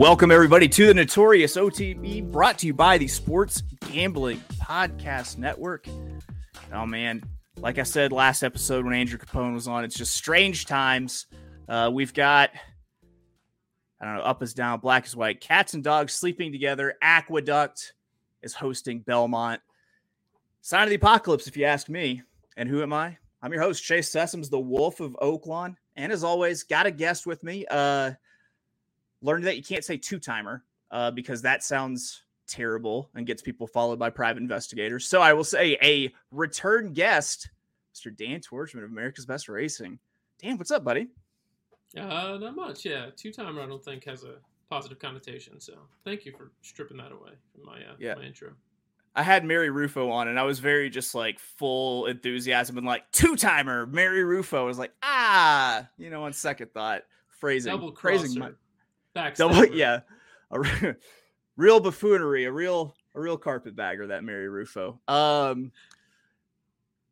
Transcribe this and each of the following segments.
Welcome, everybody, to the Notorious OTB, brought to you by the Sports Gambling Podcast Network. Oh, man. Like I said last episode when Andrew Capone was on, it's just strange times. Uh, we've got, I don't know, up is down, black is white, cats and dogs sleeping together. Aqueduct is hosting Belmont. Sign of the apocalypse, if you ask me. And who am I? I'm your host, Chase Sessoms, the Wolf of Oaklawn. And as always, got a guest with me. Uh, learned that you can't say two timer uh, because that sounds terrible and gets people followed by private investigators. So I will say a return guest, Mr. Dan Tordjman of America's Best Racing. Dan, what's up, buddy? Uh, not much. Yeah, two timer I don't think has a positive connotation. So thank you for stripping that away from my uh, yeah. my intro. I had Mary Rufo on, and I was very just like full enthusiasm and like two timer Mary Rufo. I was like, ah, you know, on second thought, phrasing, Double phrasing my Double, yeah, a re- real buffoonery, a real a real carpetbagger that Mary Rufo. Um,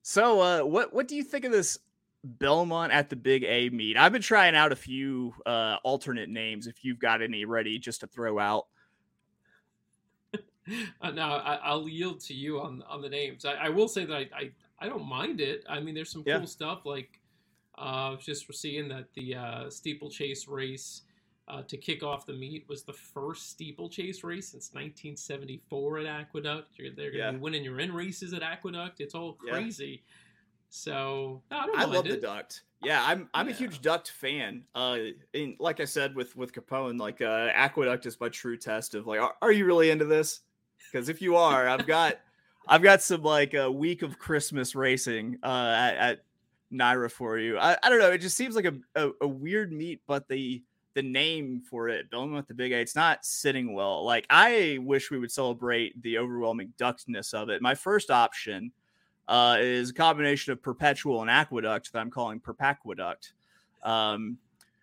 so uh, what what do you think of this Belmont at the Big A meet? I've been trying out a few uh, alternate names. If you've got any ready, just to throw out. uh, no, I, will yield to you on on the names. I, I will say that I, I, I don't mind it. I mean, there's some cool stuff like uh, just seeing that the uh, steeplechase race uh, to kick off the meet was the first steeplechase race since 1974 at Aqueduct. You're, they're going to yeah. be winning your in races at Aqueduct. It's all crazy. Yeah. So no, I, I love it. the duct. Yeah, I'm I'm yeah. a huge duct fan. Uh, and like I said with with Capone, like uh, Aqueduct is my true test of like, are, are you really into this? Because if you are, I've got I've got some like a week of Christmas racing uh, at, at NYRA for you. I, I don't know. It just seems like a, a, a weird meet, but the the name for it, Belmont the Big A, it's not sitting well. Like I wish we would celebrate the overwhelming ductness of it. My first option uh, is a combination of perpetual and aqueduct that I'm calling perpaqueduct. Um,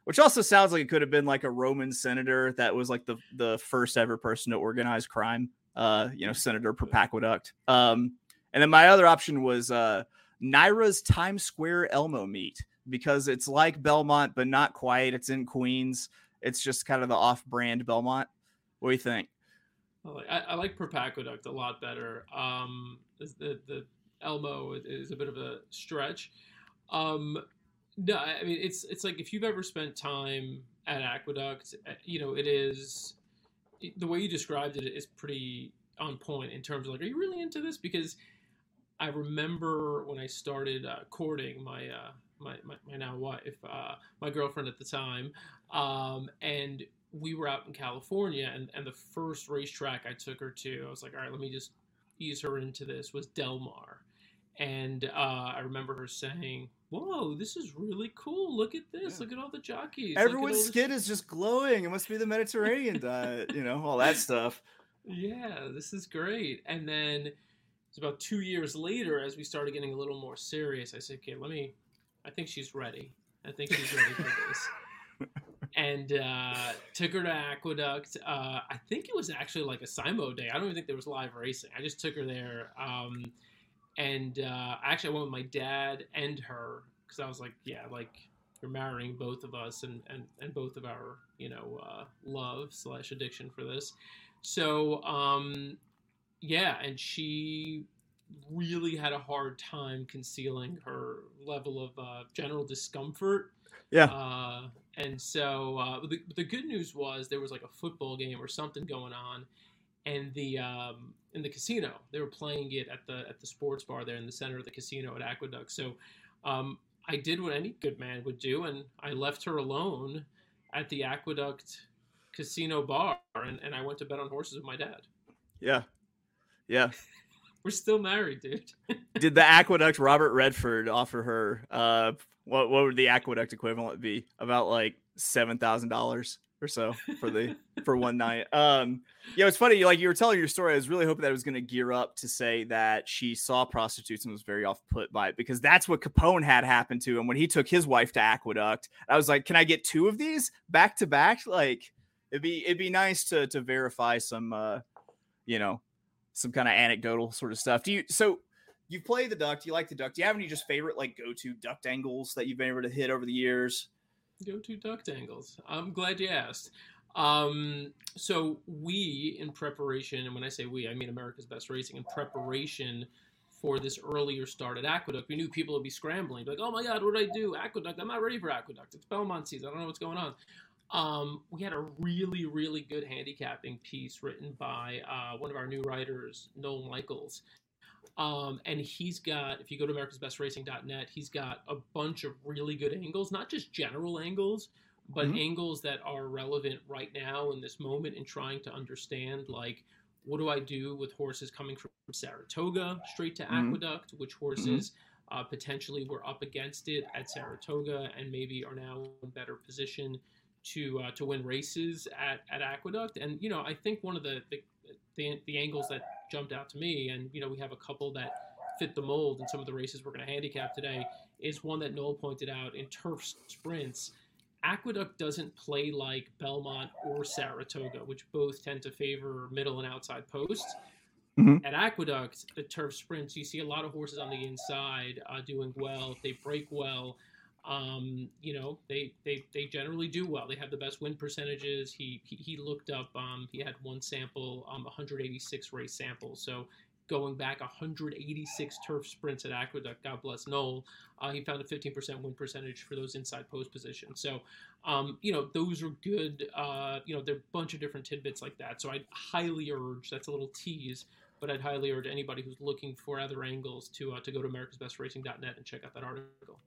which also sounds like it could have been like a Roman senator that was like the the first ever person to organize crime. Uh, you know, Senator Perpaqueduct. Um, and then my other option was uh, NYRA's Times Square Elmo meet because it's like Belmont, but not quite. It's in Queens. It's just kind of the off-brand Belmont. What do you think? I, I like Perpaqueduct a lot better. Um, the the Elmo is a bit of a stretch. Um, no, I mean it's it's like if you've ever spent time at Aqueduct, uh, you know it is the way you described it is pretty on point in terms of like, are you really into this? Because I remember when I started uh, courting my uh, my, my, my now wife, uh, my girlfriend at the time, um, and we were out in California, and, and the first racetrack I took her to, I was like, all right, let me just ease her into this, was Del Mar. And uh, I remember her saying, Whoa, this is really cool. Look at this. Yeah. Look at all the jockeys. Everyone's skin is just glowing. It must be the Mediterranean diet, you know, all that stuff. Yeah, this is great. And then it's about two years later, as we started getting a little more serious, I said, okay, let me I think she's ready. I think she's ready for this. and uh, took her to Aqueduct. Uh, I think it was actually like a Simo day. I don't even think there was live racing. I just took her there. Um, and uh, actually, I went with my dad and her because I was like, yeah, like you're marrying both of us and, and, and both of our, you know, uh, love slash addiction for this. So, um, yeah, and she really had a hard time concealing her level of uh, general discomfort. Yeah. Uh, and so uh, the, the good news was there was like a football game or something going on, and the um, in the casino they were playing it at the at the sports bar there in the center of the casino at Aqueduct. So um, I did what any good man would do, and I left her alone at the Aqueduct casino bar, and, and I went to bet on horses with my dad. Yeah, yeah. We're still married, dude. Did the Aqueduct Robert Redford offer her uh what what would the Aqueduct equivalent be? About like seven thousand dollars or so for the for one night. Um yeah, it's funny, like you were telling your story. I was really hoping that it was gonna gear up to say that she saw prostitutes and was very off put by it because that's what Capone had happen to him when he took his wife to Aqueduct. I was like, Can I get two of these back to back? Like it'd be it'd be nice to to verify some uh you know some kind of anecdotal sort of stuff. Do you so you play the duck? Do you like the duck? Do you have any just favorite like go to duck angles that you've been able to hit over the years? Go to duck angles. I'm glad you asked. Um, so we in preparation, and when I say we, I mean America's Best Racing in preparation for this earlier start at Aqueduct. We knew people would be scrambling, like, "Oh my God, what do I do? Aqueduct? I'm not ready for Aqueduct. It's Belmont season. I don't know what's going on." Um, we had a really, really good handicapping piece written by uh, one of our new writers, Noel Michaels. Um, and he's got, if you go to americasbestracing.net, he's got a bunch of really good angles, not just general angles, but mm-hmm. angles that are relevant right now in this moment in trying to understand, like, what do I do with horses coming from Saratoga straight to mm-hmm. Aqueduct? Which horses mm-hmm. uh, potentially were up against it at Saratoga and maybe are now in better position to uh, to win races at, at Aqueduct. And you know, I think one of the, the, the the angles that jumped out to me, and you know, we have a couple that fit the mold in some of the races we're going to handicap today, is one that Noel pointed out in turf sprints. Aqueduct doesn't play like Belmont or Saratoga, which both tend to favor middle and outside posts. Mm-hmm. At Aqueduct, the turf sprints, you see a lot of horses on the inside uh, doing well. They break well um, you know, they, they they generally do well. They have the best win percentages. He he, he looked up. Um, he had one sample, um, 186 race samples. So going back 186 turf sprints at Aqueduct. God bless Noel. Uh, he found a 15% win percentage for those inside post positions. So, um, you know, those are good. Uh, you know, there are a bunch of different tidbits like that. So I'd highly urge. That's a little tease. But I'd highly urge anybody who's looking for other angles to uh, to go to americasbestracing.net and check out that article.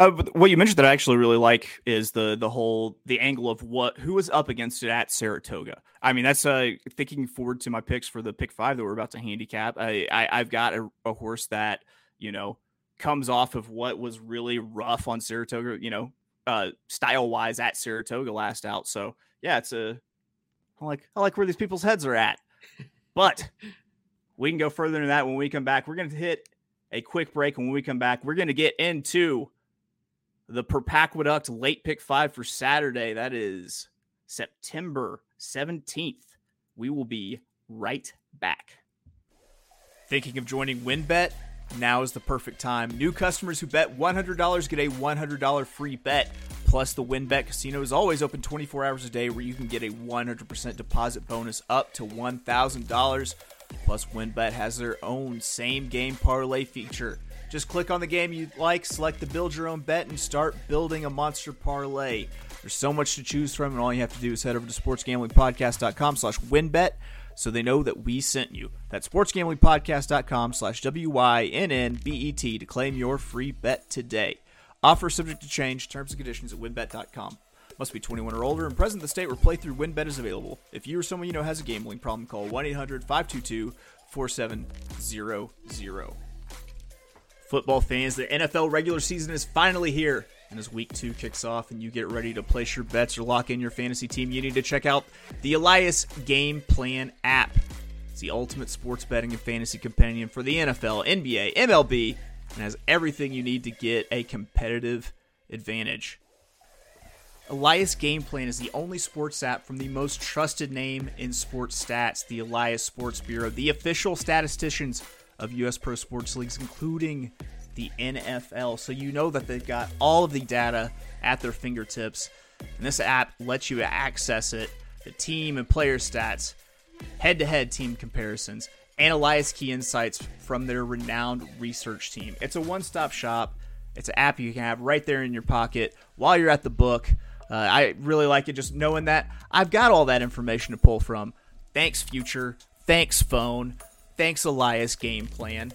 Uh, what you mentioned that I actually really like is the the whole the angle of what who was up against it at Saratoga. I mean, that's uh, thinking forward to my picks for the pick five that we're about to handicap. I, I have got a, a, horse that you know comes off of what was really rough on Saratoga, you know, uh, style wise at Saratoga last out. So yeah, it's a I like I like where these people's heads are at, but we can go further than that when we come back. We're going to hit a quick break, and when we come back, we're going to get into the Perpaqueduct late pick five for Saturday. That is September 17th. We will be right back. Thinking of joining WynnBET? Now is the perfect time. New customers who bet $100 get a $100 free bet. Plus, the WynnBET Casino is always open 24 hours a day where you can get a 100% deposit bonus up to $1,000. Plus, WynnBET has their own same game parlay feature. Just click on the game you like, select the build your own bet, and start building a monster parlay. There's so much to choose from, and all you have to do is head over to sportsgamblingpodcast.com slash WynnBET so they know that we sent you. That's sportsgamblingpodcast.com slash W-Y-N-N-B-E-T to claim your free bet today. Offer subject to change. Terms and conditions at wynnbet.com. Must be 21 or older and present in the state where playthrough WynnBET is available. If you or someone you know has a gambling problem, call 1-800-522-4700. Football fans, the NFL regular season is finally here. And as week two kicks off and you get ready to place your bets or lock in your fantasy team, you need to check out the Elias Game Plan app. It's the ultimate sports betting and fantasy companion for the NFL, NBA, MLB, and has everything you need to get a competitive advantage. Elias Game Plan is the only sports app from the most trusted name in sports stats, the Elias Sports Bureau, the official statisticians of U.S. pro sports leagues, including the NFL. So you know that they've got all of the data at their fingertips. And this app lets you access it, the team and player stats, head to head team comparisons, analyze key insights from their renowned research team. It's a one stop shop. It's an app you can have right there in your pocket while you're at the book. Uh, I really like it just knowing that I've got all that information to pull from. Thanks, future. Thanks, phone. Thanks, Elias Game Plan.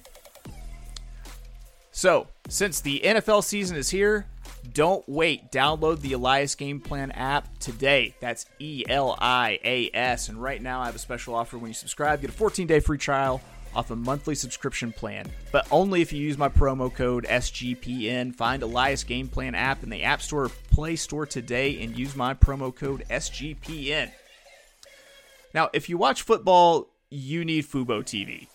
So, since the NFL season is here, Don't wait. Download the Elias Game Plan app today. That's E L I A S. And right now, I have a special offer when you subscribe. Get a 14 day free trial off a monthly subscription plan, but only if you use my promo code SGPN. Find Elias Game Plan app in the App Store or Play Store today and use my promo code SGPN. Now, if you watch football, you need Fubo TV.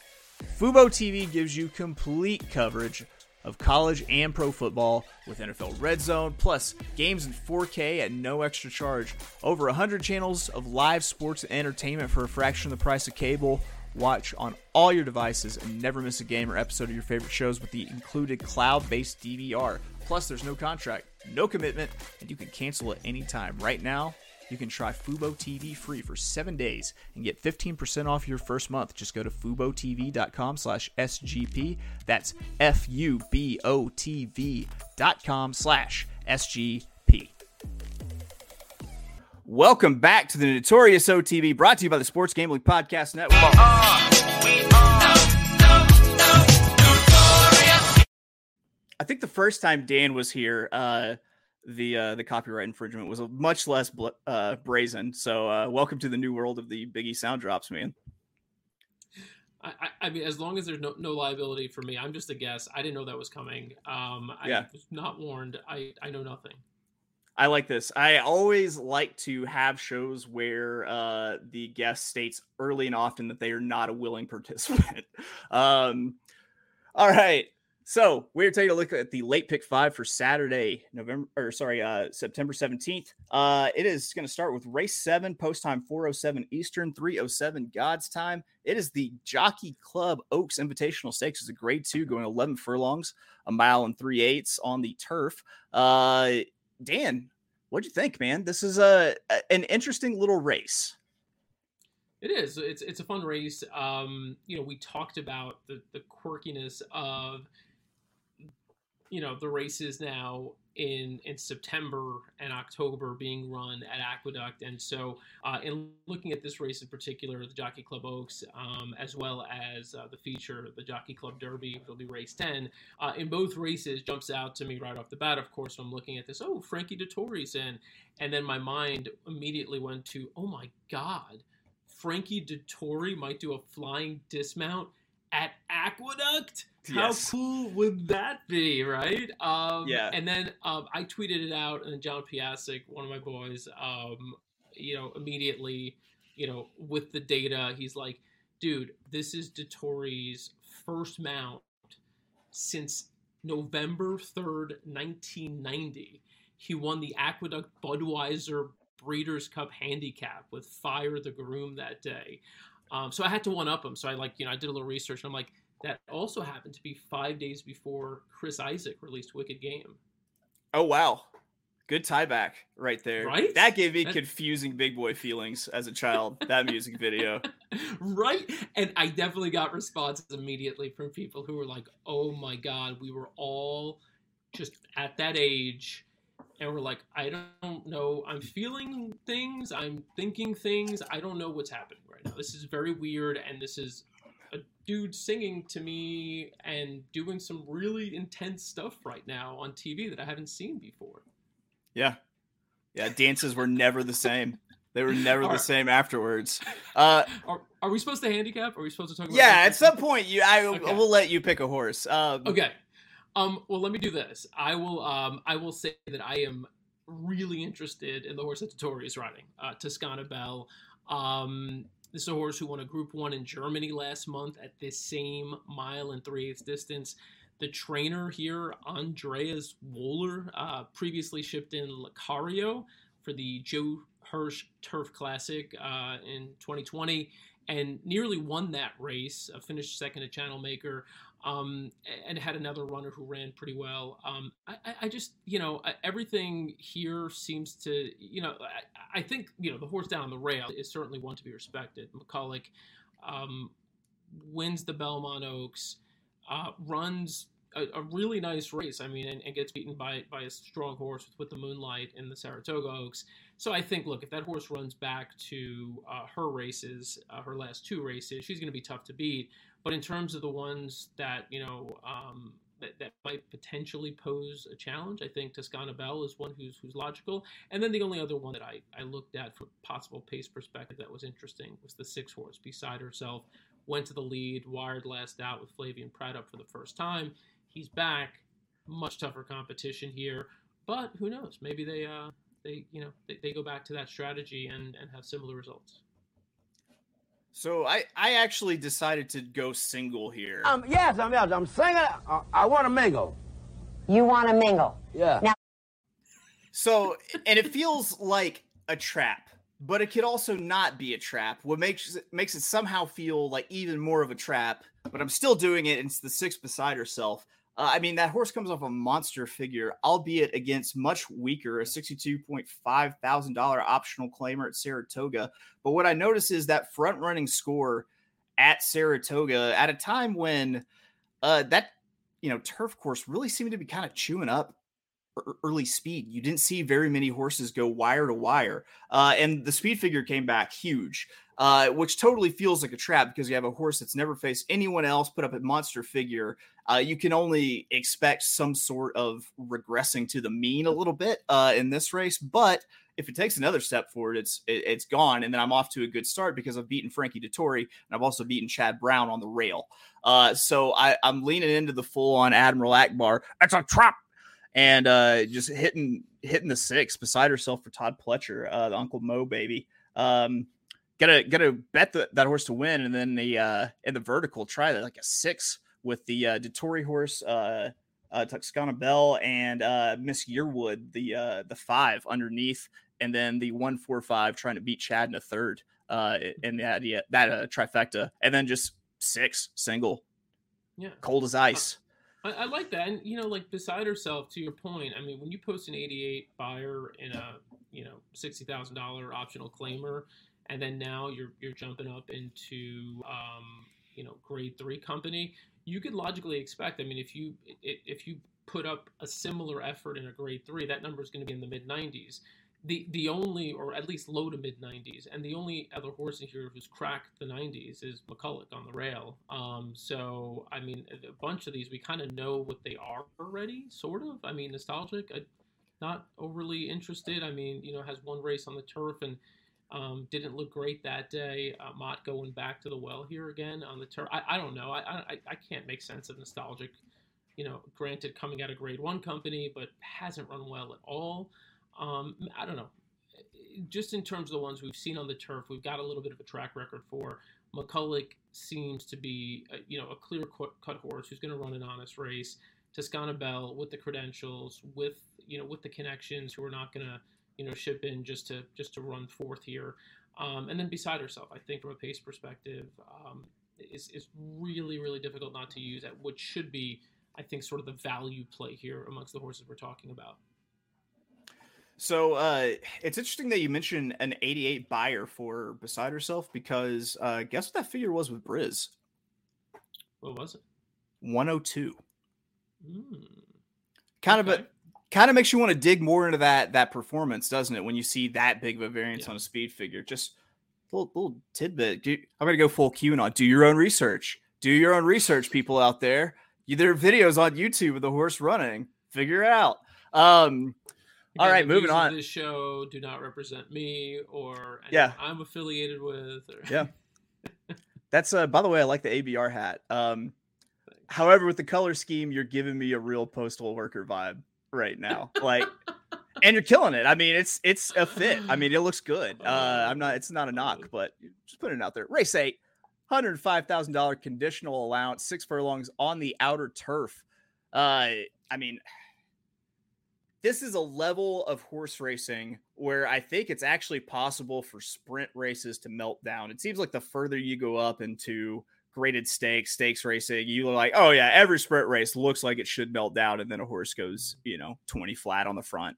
Fubo TV gives you complete coverage of college and pro football with NFL Red Zone, plus games in 4K at no extra charge. Over 100 channels of live sports and entertainment for a fraction of the price of cable. Watch on all your devices and never miss a game or episode of your favorite shows with the included cloud based DVR. Plus, there's no contract, no commitment, and you can cancel at any time. Right now, you can try Fubo TV free for seven days and get 15% off your first month. Just go to FuboTV.com slash SGP. That's F-U-B-O-T-V dot com slash SGP. Welcome back to the Notorious OTB, brought to you by the Sports Gambling Podcast Network. I think the first time Dan was here, uh, the uh, the copyright infringement was much less bl- uh, brazen. So, uh, welcome to the new world of the Biggie sound drops, man. I, I mean, as long as there's no, no liability for me, I'm just a guess. I didn't know that was coming. Um, I Yeah. was not warned. I, I know nothing. I like this. I always like to have shows where uh, the guest states early and often that they are not a willing participant. um, all right. So we're taking a look at the late pick five for Saturday, November or sorry, uh, September 17th. Uh, it is going to start with race seven, post time 407 Eastern, 307 God's time. It is the Jockey Club Oaks Invitational Stakes. It's a grade two going 11 furlongs, a mile and three eighths on the turf. Uh, Dan, what'd you think, man? This is a, an interesting little race. It is. It's it's a fun race. Um, you know, we talked about the the quirkiness of you know the races now in in September and October being run at Aqueduct, and so uh, in looking at this race in particular, the Jockey Club Oaks, um, as well as uh, the feature, the Jockey Club Derby, which will be race ten. Uh, in both races, jumps out to me right off the bat. Of course, I'm looking at this. Oh, Frankie Dettori's in, and then my mind immediately went to, oh my God. Frankie Dettori might do a flying dismount at Aqueduct. How Yes. cool would that be, right? Um, Yeah. And then um, I tweeted it out, and then John Piasek, one of my boys, um, you know, immediately, you know, with the data, he's like, "Dude, this is Dettori's first mount since November third, nineteen ninety. He won the Aqueduct Budweiser Breeders' Cup Handicap with Fire the Groom that day. Um, so I had to one up him. So I like, you know, I did a little research, and I'm like, that also happened to be five days before Chris Isaak released Wicked Game. Oh wow. Good tie back right there. Right? That gave me That- confusing big boy feelings as a child, that music video. right? And I definitely got responses immediately from people who were like, "Oh my god, we were all just at that age." And we're like, I don't know. I'm feeling things. I'm thinking things. I don't know what's happening right now. This is very weird. And this is a dude singing to me and doing some really intense stuff right now on TV that I haven't seen before. Yeah. Yeah, dances were never the same. They were never the same afterwards. Uh Are, are we supposed to handicap? Are we supposed to talk about yeah, at some point you I Okay. will let you pick a horse. Um Okay. Um, well, let me do this. I will. Um, I will say that I am really interested in the horse that Tori is riding, uh, Toskana Belle. Um, this is a horse who won a Group One in Germany last month at this same mile and three eighths distance. The trainer here, Andreas Wohler, uh, previously shipped in Laccario for the Joe Hirsch Turf Classic uh, in 2020 and nearly won that race. Uh, finished second at Channel Maker um, and had another runner who ran pretty well. Um, I, I- just, you know, everything here seems to, you know, I, I think, you know, the horse down on the rail is certainly one to be respected. McKulick um, wins the Belmont Oaks, uh, runs a, a really nice race. I mean, and, and gets beaten by by a strong horse with, with the Moonlight in the Saratoga Oaks. So I think, look, if that horse runs back to uh, her races, uh, her last two races, she's going to be tough to beat. But in terms of the ones that you know um, that, that might potentially pose a challenge. I think Toskana Belle is one who's who's logical, and then the only other one that I, I looked at from possible pace perspective that was interesting was the six horse beside herself. Went to the lead, wired last out with Flavien Prat up for the first time. He's back, much tougher competition here, but who knows? Maybe they uh they you know they, they go back to that strategy and and have similar results. So I, I actually decided to go single here. Um, yes, I'm yes, I'm single. I, I want to mingle. You want to mingle. Yeah. Now, So and it feels like a trap, but it could also not be a trap. What makes it makes it somehow feel like even more of a trap, but I'm still doing it. And it's the six beside herself. Uh, I mean, that horse comes off a monster figure, albeit against much weaker, a $62.5 thousand optional claimer at Saratoga. But what I notice is that front running score at Saratoga at a time when uh, that you know turf course really seemed to be kind of chewing up early speed. You didn't see very many horses go wire to wire, uh, and the speed figure came back huge, uh, which totally feels like a trap because you have a horse that's never faced anyone else put up a monster figure. Uh, you can only expect some sort of regressing to the mean a little bit uh, in this race, but if it takes another step forward, it's it, it's gone, and then I'm off to a good start because I've beaten Frankie Dettori and I've also beaten Chad Brown on the rail. Uh, so I, I'm leaning into the full on Admiral Ackbar. That's a trap, and uh, just hitting hitting the six beside herself for Todd Pletcher, uh, the Uncle Mo baby. Um, gotta gotta bet the, that horse to win, and then the uh, in the vertical try like a six with the uh, horse. Uh, uh, Toskana Belle and uh, Miss Yearwood, the uh, the five underneath, and then the one four five trying to beat Chad in a third, uh, in that yeah, that uh, trifecta, and then just six single, Yeah. cold as ice. I, I like that, and you know, like beside herself. To your point, I mean, when you post an 88 Beyer in a you know sixty thousand dollar optional claimer, and then now you're you're jumping up into um, you know grade three company, you could logically expect. I mean, if you if you put up a similar effort in a grade three, that number is going to be in the mid 90s. The the only, or at least low to mid 90s, and the only other horse in here who's cracked the 90s is McKulick on the rail. Um, so I mean, a bunch of these we kind of know what they are already, sort of. I mean, nostalgic. I, not overly interested. I mean, you know, has one race on the turf and um, didn't look great that day. Uh, Mott going back to the well here again on the turf. I, I don't know. I, I I can't make sense of nostalgic. You know, granted, coming out of Grade One company, but hasn't run well at all. Um, I don't know. Just in terms of the ones we've seen on the turf, we've got a little bit of a track record for. McKulick seems to be, a, you know, a clear cut cut horse who's going to run an honest race. Toskana Belle with the credentials, with you know, with the connections, who are not going to, you know, ship in just to just to run fourth here. Um, and then beside herself, I think from a pace perspective, um, is is really really difficult not to use at what should be, I think, sort of the value play here amongst the horses we're talking about. So uh, it's interesting that you mentioned an 88 Beyer for beside herself because uh, guess what that figure was with Briz? What was it? 102. Mm, Kind of a kind of makes you want to dig more into that that performance, doesn't it? When you see that big of a variance Yeah. on a speed figure, just a little, little tidbit. Do, I'm gonna go full Q and QAnon. Do your own research. Do your own research, people out there. You, there are videos on YouTube of the horse running. Figure it out. Um, All Again, right, the moving on. This show do not represent me or Yeah. I'm affiliated with. Or... Yeah. That's uh by the way, I like the ABR hat. Um however, with the color scheme, you're giving me a real postal worker vibe right now. Like and you're killing it. I mean, it's it's a fit. I mean, it looks good. Uh I'm not it's not a knock, but just putting it out there. Race eight, hundred five thousand dollar conditional allowance, six furlongs on the outer turf. Uh I mean this is a level of horse racing where I think it's actually possible for sprint races to melt down. It seems like the further you go up into graded stakes, stakes racing, you're like, oh yeah, every sprint race looks like it should melt down, and then a horse goes, you know, 20 flat on the front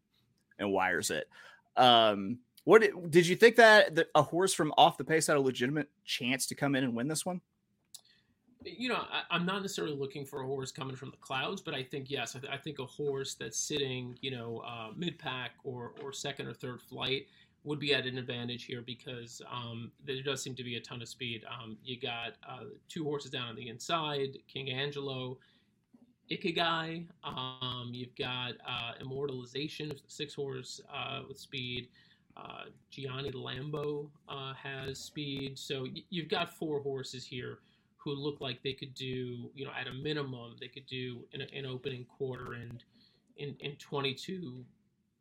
and wires it. Um, what did, you think that, that a horse from off the pace had a legitimate chance to come in and win this one? you know, I, I'm not necessarily looking for a horse coming from the clouds, but I think yes, I, th- I think a horse that's sitting, you know, uh, mid pack or or second or third flight would be at an advantage here because um, there does seem to be a ton of speed. Um, you got uh, two horses down on the inside, King Angelo. Ikigai. Um, you've got uh, Immortalization six horse uh, with speed. Uh, Gianni Lambo uh, has speed. So y- you've got four horses here who look like they could do, you know, at a minimum, they could do an, an opening quarter and in, in 22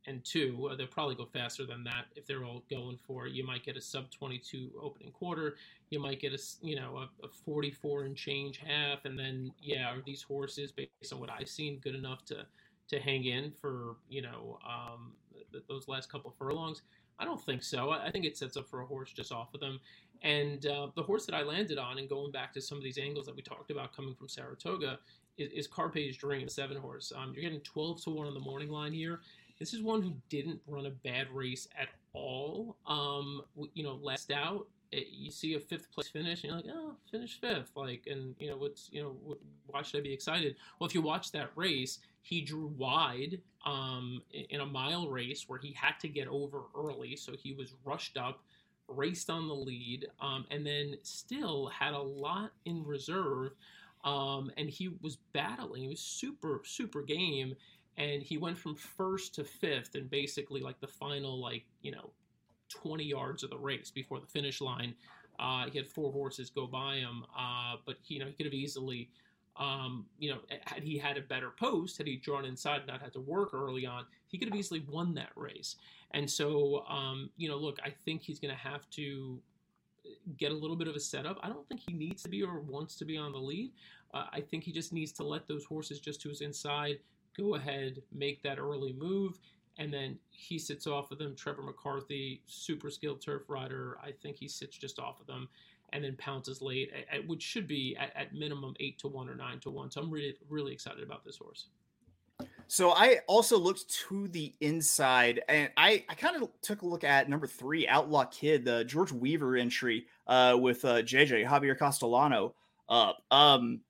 and two. They'll probably go faster than that if they're all going for it. You might get a sub 22 opening quarter. You might get a you know a, a 44 and change half, and then yeah, are these horses based on what I've seen good enough to to hang in for you know um, th- those last couple furlongs? I don't think so. I, I think it sets up for a horse just off of them. And uh, the horse that I landed on, and going back to some of these angles that we talked about coming from Saratoga, is, is Carpe's Dream, seven horse. Um, you're getting 12 to 1 on the morning line here. This is one who didn't run a bad race at all. Um, you know, last out, it, you see a fifth place finish, and you're like, oh, finish fifth. Like, and you know, what's you know, why should I be excited? Well, if you watch that race, he drew wide um, in a mile race where he had to get over early, so he was rushed up, raced on the lead, um, and then still had a lot in reserve. Um, and he was battling. He was super, super game and he went from first to fifth and basically like the final like you know 20 yards of the race before the finish line. Uh, he had four horses go by him uh, but you know he could have easily um, you know had he had a better post had he drawn inside and not had to work early on he could have easily won that race. And so um, you know look i think he's going to have to get a little bit of a setup. I don't think he needs to be or wants to be on the lead. Uh, i think he just needs to let those horses just to his inside go ahead, make that early move, and then he sits off of them. Trevor McCarthy, super skilled turf rider. I think he sits just off of them and then pounces late, at, which should be at, at, minimum eight to one or nine to one. So I'm really, really excited about this horse. So I also looked to the inside, and I, I kind of took a look at number three, Outlaw Kid, the George Weaver entry uh, with uh, JJ Javier Castellano. Uh, um,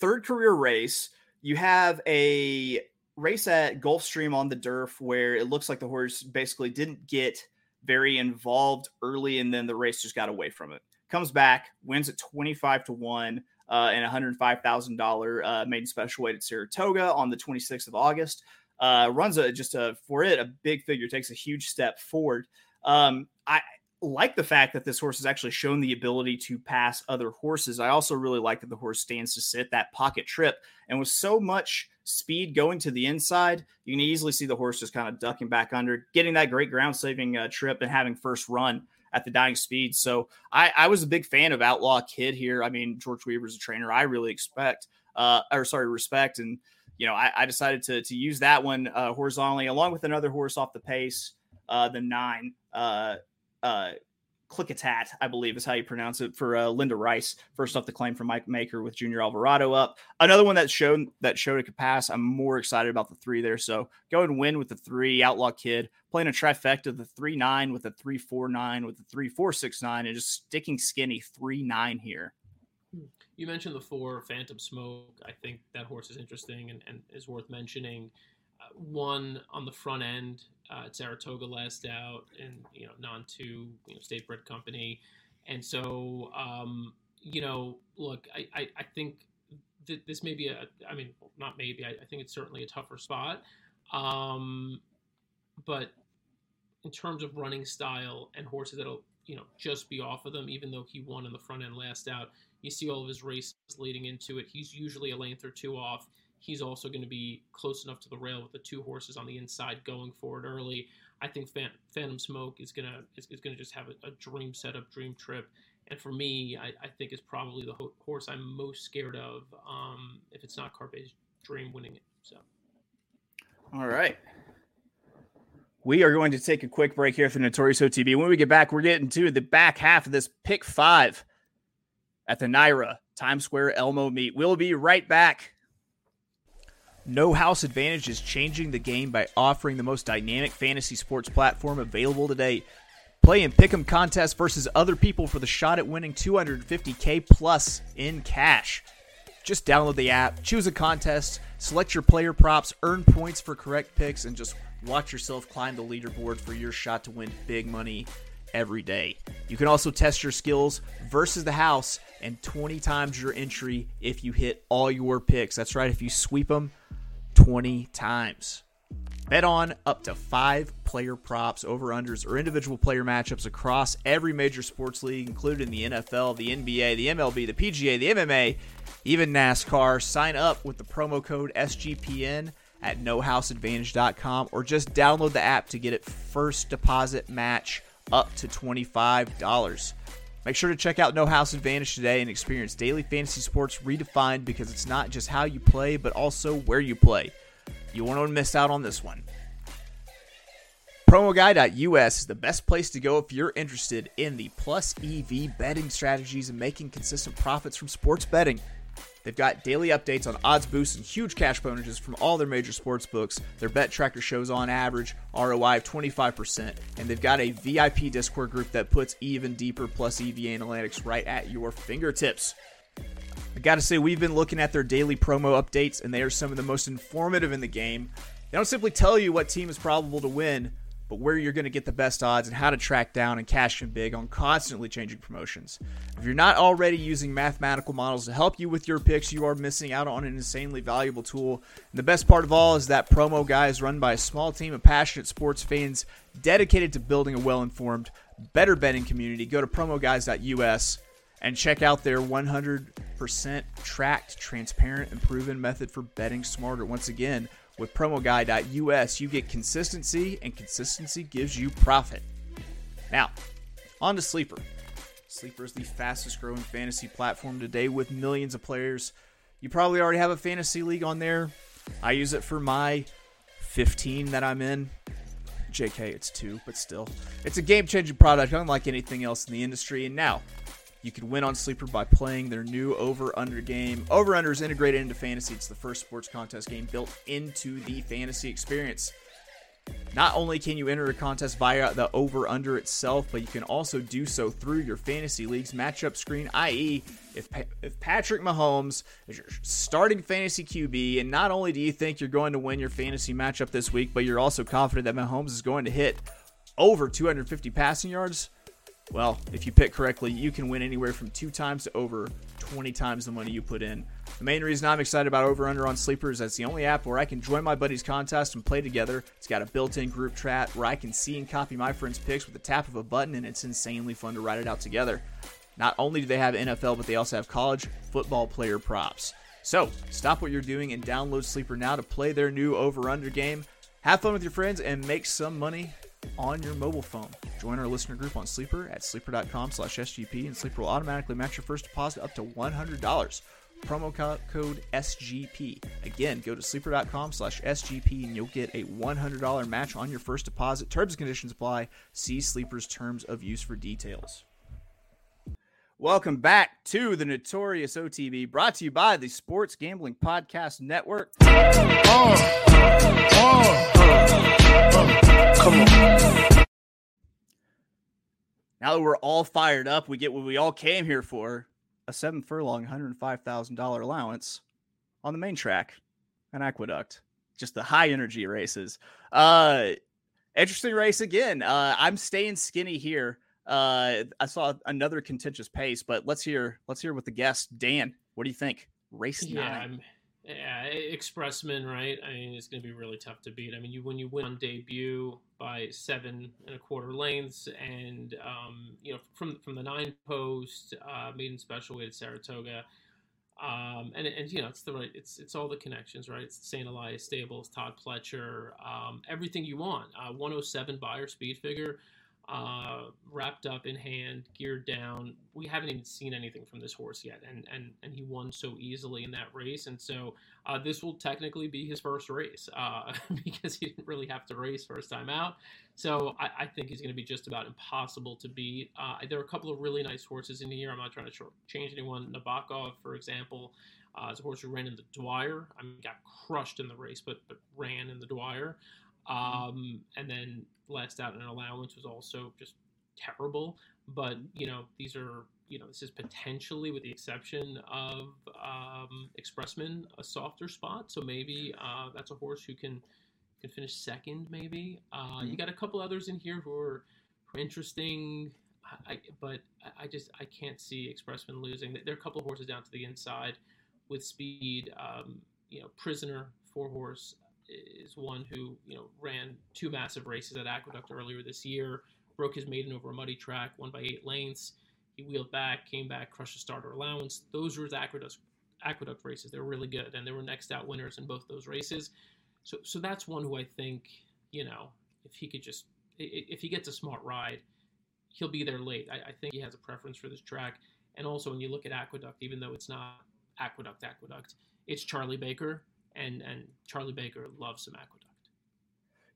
third career race you have a race at Gulfstream on the Durf where it looks like the horse basically didn't get very involved early and then the race just got away from it. Comes back, wins at 25 to 1 uh, and $105,000 uh, maiden special weight at Saratoga on the 26th of August. Uh, runs a just a for it a big figure, takes a huge step forward. Um, I like the fact that this horse has actually shown the ability to pass other horses. I also really like that the horse stands to sit that pocket trip. And with so much speed going to the inside, you can easily see the horse just kind of ducking back under, getting that great ground saving uh, trip and having first run at the dying speed. So I, I, was a big fan of Outlaw Kid here. I mean, George Weaver's a trainer I really expect, uh, or sorry, respect. And, you know, I, I decided to, to use that one uh, horizontally along with another horse off the pace, uh, the nine. Uh, Clickatat, I believe is how you pronounce it for uh, Linda Rice. First off the claim from Mike Maker with Junior Alvarado up. Another one that showed that showed it could pass. I'm more excited about the three there. So go and win with the three Outlaw Kid, playing a trifecta, of the three nine with the three four nine with the three four six nine, and just sticking skinny three nine here. You mentioned the four Phantom Smoke. I think that horse is interesting and, and is worth mentioning. Uh, one on the front end uh, Saratoga last out, and you know, non two, you know, state bred company, and so um, you know, look, I, I, I think that this may be a, I mean, not maybe, I, I think it's certainly a tougher spot, um, but in terms of running style and horses that'll you know just be off of them, even though he won in the front end last out. You see all of his races leading into it. He's usually a length or two off he's also going to be close enough to the rail with the two horses on the inside going forward early. I think Phantom Smoke is gonna is, is gonna just have a, a, dream setup, dream trip, and for me, I, I, think is probably the horse I'm most scared of. Um, if it's not Carpe's Dream winning it, so. All right. We are going to take a quick break here for Notorious OTB. When we get back, we're getting to the back half of this pick five at the NYRA Times Square Elmo meet. We'll be right back. No House Advantage is changing the game by offering the most dynamic fantasy sports platform available today. Play in pick'em contests versus other people for the shot at winning 250k plus in cash. Just download the app, choose a contest, select your player props, earn points for correct picks, and just watch yourself climb the leaderboard for your shot to win big money every day. You can also test your skills versus the house and 20 times your entry if you hit all your picks. That's right, if you sweep them 20 times. Bet on up to five player props, over unders, or individual player matchups across every major sports league, including the NFL, the NBA, the MLB, the PGA, the MMA, even NASCAR. Sign up with the promo code SGPN at nohouseadvantage.com or just download the app to get it first deposit match up to $25. Make sure to check out No House Advantage today and experience daily fantasy sports redefined because it's not just how you play, but also where you play. You won't want to miss out on this one. PromoGuy.us is the best place to go if you're interested in the plus EV betting strategies and making consistent profits from sports betting. They've got daily updates on odds boosts and huge cash bonuses from all their major sports books. Their bet tracker shows on average ROI of 25%, and they've got a VIP Discord group that puts even deeper plus EV analytics right at your fingertips. I gotta say, we've been looking at their daily promo updates, and they are some of the most informative in the game. They don't simply tell you what team is probable to win, but where you're going to get the best odds and how to track down and cash in big on constantly changing promotions. If you're not already using mathematical models to help you with your picks, you are missing out on an insanely valuable tool. And the best part of all is that Promo Guy is run by a small team of passionate sports fans dedicated to building a well informed, better betting community. Go to promoguys.us and check out their 100% tracked, transparent, and proven method for betting smarter. Once again, with promoguy.us, you get consistency, and consistency gives you profit. Now, on to Sleeper. Sleeper is the fastest growing fantasy platform today with millions of players. You probably already have a fantasy league on there. I use it for my 15 that I'm in. JK, it's two, but still. It's a game changing product, unlike anything else in the industry. And now, you can win on Sleeper by playing their new over under game. Over under is integrated into fantasy. It's the first sports contest game built into the fantasy experience. Not only can you enter a contest via the over under itself, but you can also do so through your fantasy league's matchup screen, i.e., if, if Patrick Mahomes is your starting fantasy QB, and not only do you think you're going to win your fantasy matchup this week, but you're also confident that Mahomes is going to hit over 250 passing yards, well, if you pick correctly, you can win anywhere from two times to over 20 times the money you put in. The main reason I'm excited about Over Under on Sleeper is that's the only app where I can join my buddies' contest and play together. It's got a built in group chat where I can see and copy my friends' picks with the tap of a button, and it's insanely fun to write it out together. Not only do they have NFL, but they also have college football player props. So, stop what you're doing and download Sleeper now to play their new Over Under game. Have fun with your friends and make some money on your mobile phone. Join our listener group on Sleeper at sleeper.com slash SGP, and Sleeper will automatically match your first deposit up to $100. Promo code SGP. Again, go to sleeper.com slash SGP and you'll get a $100 match on your first deposit. Terms and conditions apply. See Sleeper's terms of use for details. Welcome back to the Notorious OTB, brought to you by the Sports Gambling Podcast Network. Oh, Now that we're all fired up, we get what we all came here for a seven furlong, $105,000 allowance on the main track, an aqueduct. Just the high energy races. Uh, interesting race again. Uh, I'm staying skinny here. Uh, I saw another contentious pace, but let's hear let's hear what the guest Dan. What do you think? Race yeah, nine. I'm, yeah, Expressman, right? I mean, it's going to be really tough to beat. I mean, you when you win on debut by seven and a quarter lengths, and um, you know from from the nine post, uh, special weight at Saratoga, um, and and you know it's the right, it's it's all the connections, right? It's St. Elias Stables, Todd Pletcher, um, everything you want. Uh, 107 Beyer speed figure uh, wrapped up in hand, geared down. We haven't even seen anything from this horse yet, and and and he won so easily in that race. And so uh, this will technically be his first race uh, because he didn't really have to race first time out. So I, I think he's going to be just about impossible to beat. Uh, there are a couple of really nice horses in here. I'm not trying to change anyone. Nabokov, for example. Uh, is a horse who ran in the Dwyer. I mean, got crushed in the race, but but ran in the Dwyer. Um, and then last out in an allowance was also just terrible. But you know, these are you know this is potentially, with the exception of um, Expressman, a softer spot. So maybe uh, that's a horse who can can finish second. Maybe uh, you got a couple others in here who are interesting. I, but I just I can't see Expressman losing. There are a couple of horses down to the inside with speed. Um, you know, Prisoner four horse is one who you know ran two massive races at Aqueduct earlier this year. Broke his maiden over a muddy track, won by eight lengths. He wheeled back, came back, crushed a starter allowance. Those were his Aqueduct Aqueduct races. They were really good, and they were next out winners in both those races. So so that's one who I think you know if he could just if he gets a smart ride, he'll be there late. I, I think he has a preference for this track. And also, when you look at Aqueduct, even though it's not Aqueduct, Aqueduct, it's Charlie Baker, and and Charlie Baker loves some Aqueduct.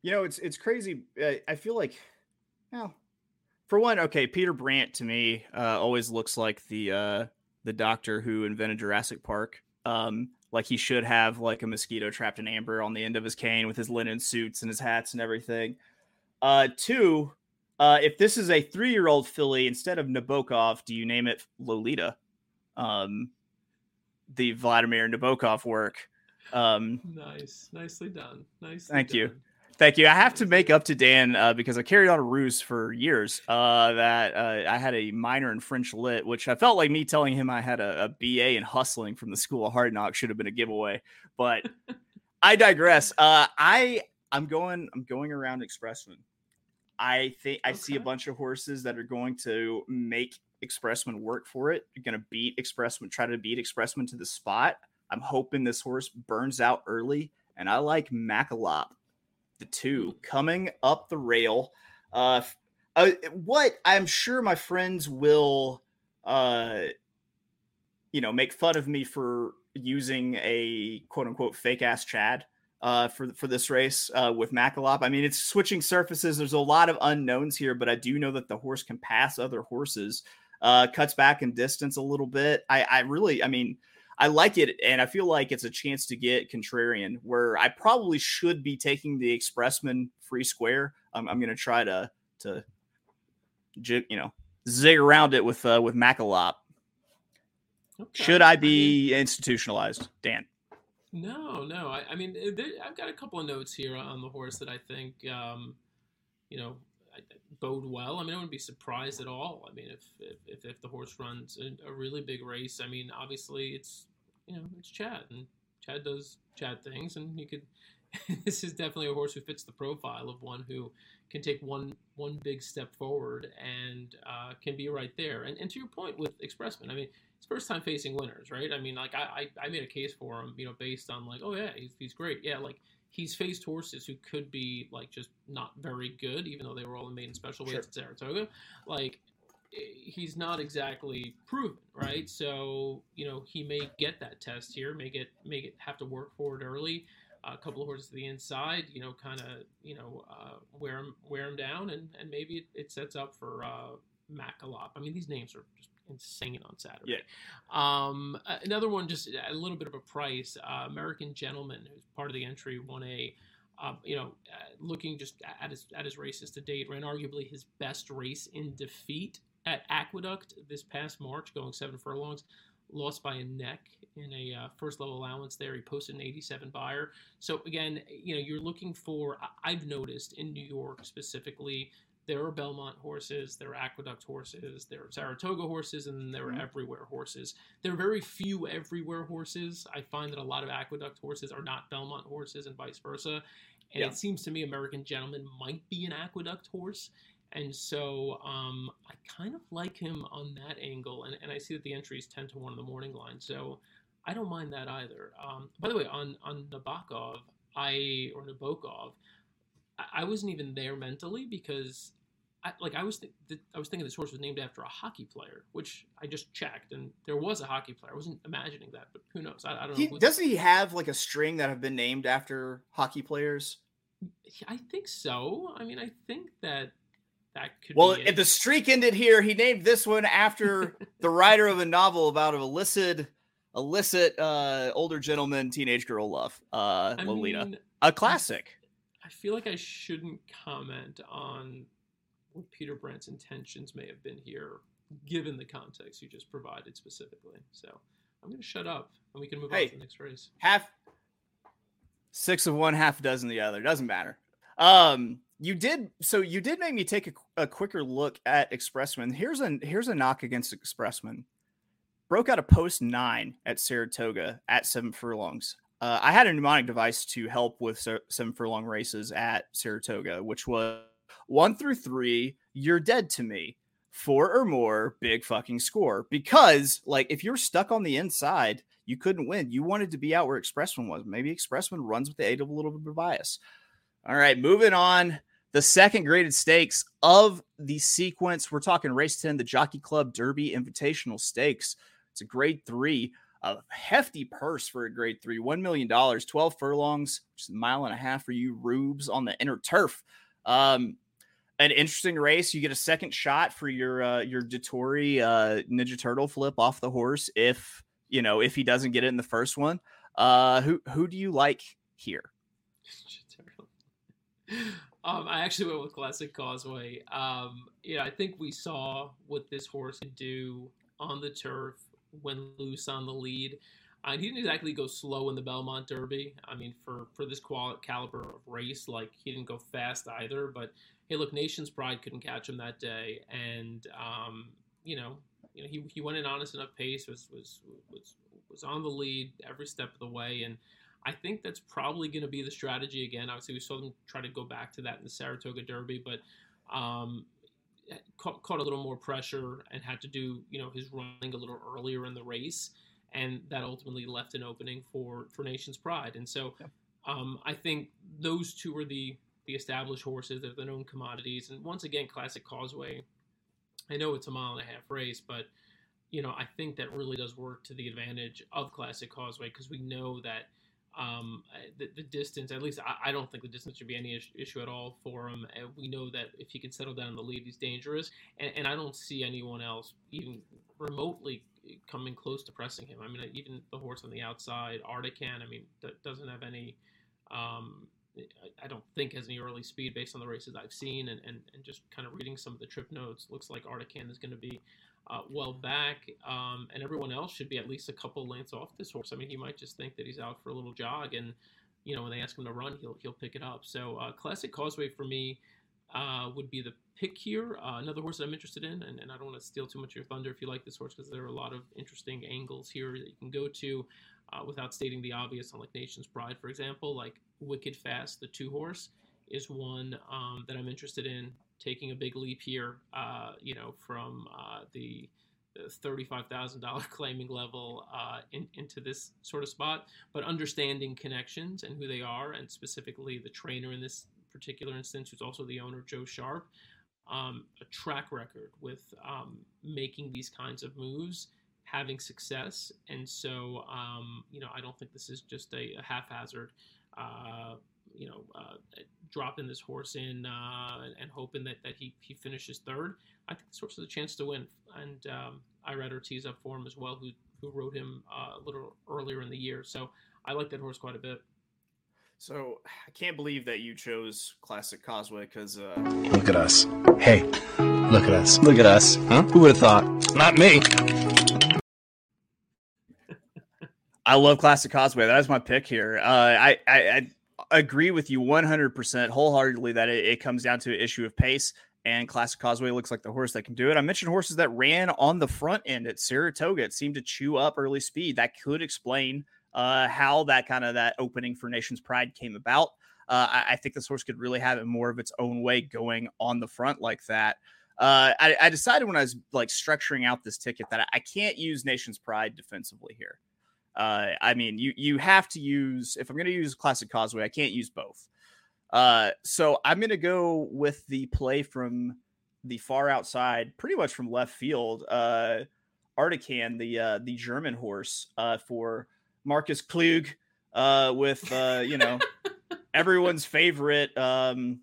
You know, it's it's crazy. I feel like, well, for one, okay, Peter Brant to me uh, always looks like the uh, the doctor who invented Jurassic Park. Um, like he should have like a mosquito trapped in amber on the end of his cane with his linen suits and his hats and everything. Uh, two, uh, if this is a three-year-old filly, instead of Nabokov, do you name it Lolita? Um, the Vladimir Nabokov work. Um, nice, nicely done. Nice. Thank done. you. Thank you. I have to make up to Dan uh, because I carried on a ruse for years uh, that uh, I had a minor in French lit, which I felt like me telling him I had a, a BA in hustling from the School of Hard Knocks should have been a giveaway. But I digress. Uh, I I'm going I'm going around Expressman I think I see a bunch of horses that are going to make Expressman work for it. You're going to beat Expressman, try to beat Expressman to the spot. I'm hoping this horse burns out early, and I like Macalop, the two coming up the rail. Uh, uh, what I'm sure my friends will, uh, you know, make fun of me for using a quote unquote fake ass Chad uh, for for this race uh, with Macalop. I mean, it's switching surfaces. There's a lot of unknowns here, but I do know that the horse can pass other horses. Uh, cuts back in distance a little bit. I, I really, I mean, I like it, and I feel like it's a chance to get contrarian. Where I probably should be taking the Expressman free square. I'm, I'm going to try to to you know zig around it with uh, with Macalop. Okay. Should I be institutionalized, Dan? No, no. I, I mean, eh, there, I've got a couple of notes here on the horse that I think, um, you know, bode well. I mean, I wouldn't be surprised at all. I mean, if if, if the horse runs a, a, really big race, I mean, obviously it's you know it's Chad and Chad does Chad things, and you could. this is definitely a horse who fits the profile of one who can take one one big step forward and uh, can be right there. And, and to your point with Expressman, I mean, it's first time facing winners, right? I mean, like I, I, I made a case for him, you know, based on like, oh yeah, he's, he's great. Yeah, like he's faced horses who could be like just not very good, even though they were all in maiden special weights sure. at Saratoga. Like eh, he's not exactly proven, right? So you know he may get that test here, may get may get have to work for it early. Uh, a couple of horses to the inside, you know, kind of you know uh, wear him wear him down, and and maybe it, it sets up for uh, Macalop. I mean, these names are just insane on Saturday. Yeah. Um, another one, just a little bit of a price. Uh, American Gentleman, who's part of the entry, won a. Uh, you know, uh, looking just at his at his races to date, ran arguably his best race in defeat at Aqueduct this past March, going seven furlongs. Lost by a neck in a uh, first level allowance there. He posted an 87 Beyer. So again, you know, you're looking for. I've noticed in New York specifically there are Belmont horses, there are Aqueduct horses, there are Saratoga horses, and there are mm-hmm. everywhere horses. There are very few everywhere horses. I find that a lot of Aqueduct horses are not Belmont horses, and vice versa. And yeah. it seems to me American Gentleman might be an Aqueduct horse. And so um, I kind of like him on that angle. And, and I see that the entry is 10 to 1 in the morning line. So I don't mind that either. Um, by the way, on, on Nabokov, I, or Nabokov, I wasn't even there mentally because I, like I was, th- I was thinking this horse was named after a hockey player, which I just checked, and there was a hockey player. I wasn't imagining that, but who knows? I, I don't he, know. Doesn't he have like a string that have been named after hockey players? I think so. I mean, I think that that could. Well, if the streak ended here, he named this one after the writer of a novel about an illicit, illicit uh, older gentleman, teenage girl love, uh, Lolita, mean, a classic. I feel like I shouldn't comment on what Peter Brant's intentions may have been here, given the context you just provided specifically. So I'm going to shut up and we can move hey, on to the next race. Half six of one, half a dozen the other. Doesn't matter. Um, you did so you did make me take a, a, quicker look at expressman here's a here's a knock against expressman broke out a post nine at saratoga at seven furlongs uh, i had a mnemonic device to help with seven furlong races at saratoga which was one through three you're dead to me four or more big fucking score because like if you're stuck on the inside you couldn't win you wanted to be out where expressman was maybe expressman runs with the aid of a little bit of bias all right, moving on. The second graded stakes of the sequence. We're talking race 10, the Jockey Club Derby Invitational Stakes. It's a grade three, a hefty purse for a grade three, $1 million, 12 furlongs, just a mile and a half for you rubes on the inner turf. Um, an interesting race. You get a second shot for your uh, your Dettori uh, Ninja Turtle flip off the horse if you know if he doesn't get it in the first one. Uh, who who do you like here? Um, I actually went with Classic Causeway. Um, yeah, I think we saw what this horse could do on the turf when loose on the lead. Uh, he didn't exactly go slow in the Belmont Derby. I mean, for for this caliber of race, like he didn't go fast either. But hey, look, Nation's Pride couldn't catch him that day, and um, you know, you know, he, he went an honest enough pace, was was was was on the lead every step of the way, and I think that's probably going to be the strategy again. Obviously, we saw them try to go back to that in the Saratoga Derby, but um, caught, caught, a little more pressure and had to do you know his running a little earlier in the race, and that ultimately left an opening for for Nation's Pride. And so, um, I think those two are the the established horses. They're the known commodities. And once again, Classic Causeway. I know it's a mile and a half race, but you know I think that really does work to the advantage of Classic Causeway because we know that um, the, the, distance, at least I, I, don't think the distance should be any issue at all for him. And we know that if he can settle down in the lead, he's dangerous. And, and I don't see anyone else even remotely coming close to pressing him. I mean, even the horse on the outside, Artican, I mean, that doesn't have any. Um, I don't think has any early speed based on the races I've seen, and, and, and just kind of reading some of the trip notes, looks like Artican is going to be uh, well back, um, and everyone else should be at least a couple lengths off this horse. I mean, he might just think that he's out for a little jog, and you know when they ask him to run, he'll he'll pick it up. So uh, Classic Causeway for me uh, would be the pick here. Uh, another horse that I'm interested in, and, and I don't want to steal too much of your thunder if you like this horse because there are a lot of interesting angles here that you can go to uh, without stating the obvious. On like Nation's Pride, for example, like Wicked Fast, the two horse is one um, that I'm interested in taking a big leap here, uh, you know, from uh, the $35,000 claiming level uh, in, into this sort of spot, but understanding connections and who they are, and specifically the trainer in this particular instance, who's also the owner, Joe Sharp, um, a track record with um, making these kinds of moves, having success. And so, um, you know, I don't think this is just a, a haphazard uh, you know, uh, dropping this horse in uh, and hoping that, that he, he finishes third. I think this horse has a chance to win. And um, I read Ortiz up for him as well, who, who rode him uh, a little earlier in the year. So I like that horse quite a bit. So I can't believe that you chose Classic Causeway because. Uh... Look at us. Hey, look at us. Look at us. Huh? Who would have thought? Not me. I love Classic Causeway. That is my pick here. Uh, I, I, I agree with you 100% wholeheartedly that it, it comes down to an issue of pace and Classic Causeway looks like the horse that can do it. I mentioned horses that ran on the front end at Saratoga. It seemed to chew up early speed. That could explain uh, how that kind of that opening for Nation's Pride came about. Uh, I, I, think this horse could really have it more of its own way going on the front like that. Uh, I, I, decided when I was like structuring out this ticket that I, I can't use Nation's Pride defensively here. Uh, I mean, you you have to use if I'm going to use Classic Causeway, I can't use both. Uh, so I'm going to go with the play from the far outside, pretty much from left field. Uh, Artican, the uh, the German horse uh, for Marcus Klug, uh, with uh, you know everyone's favorite, um,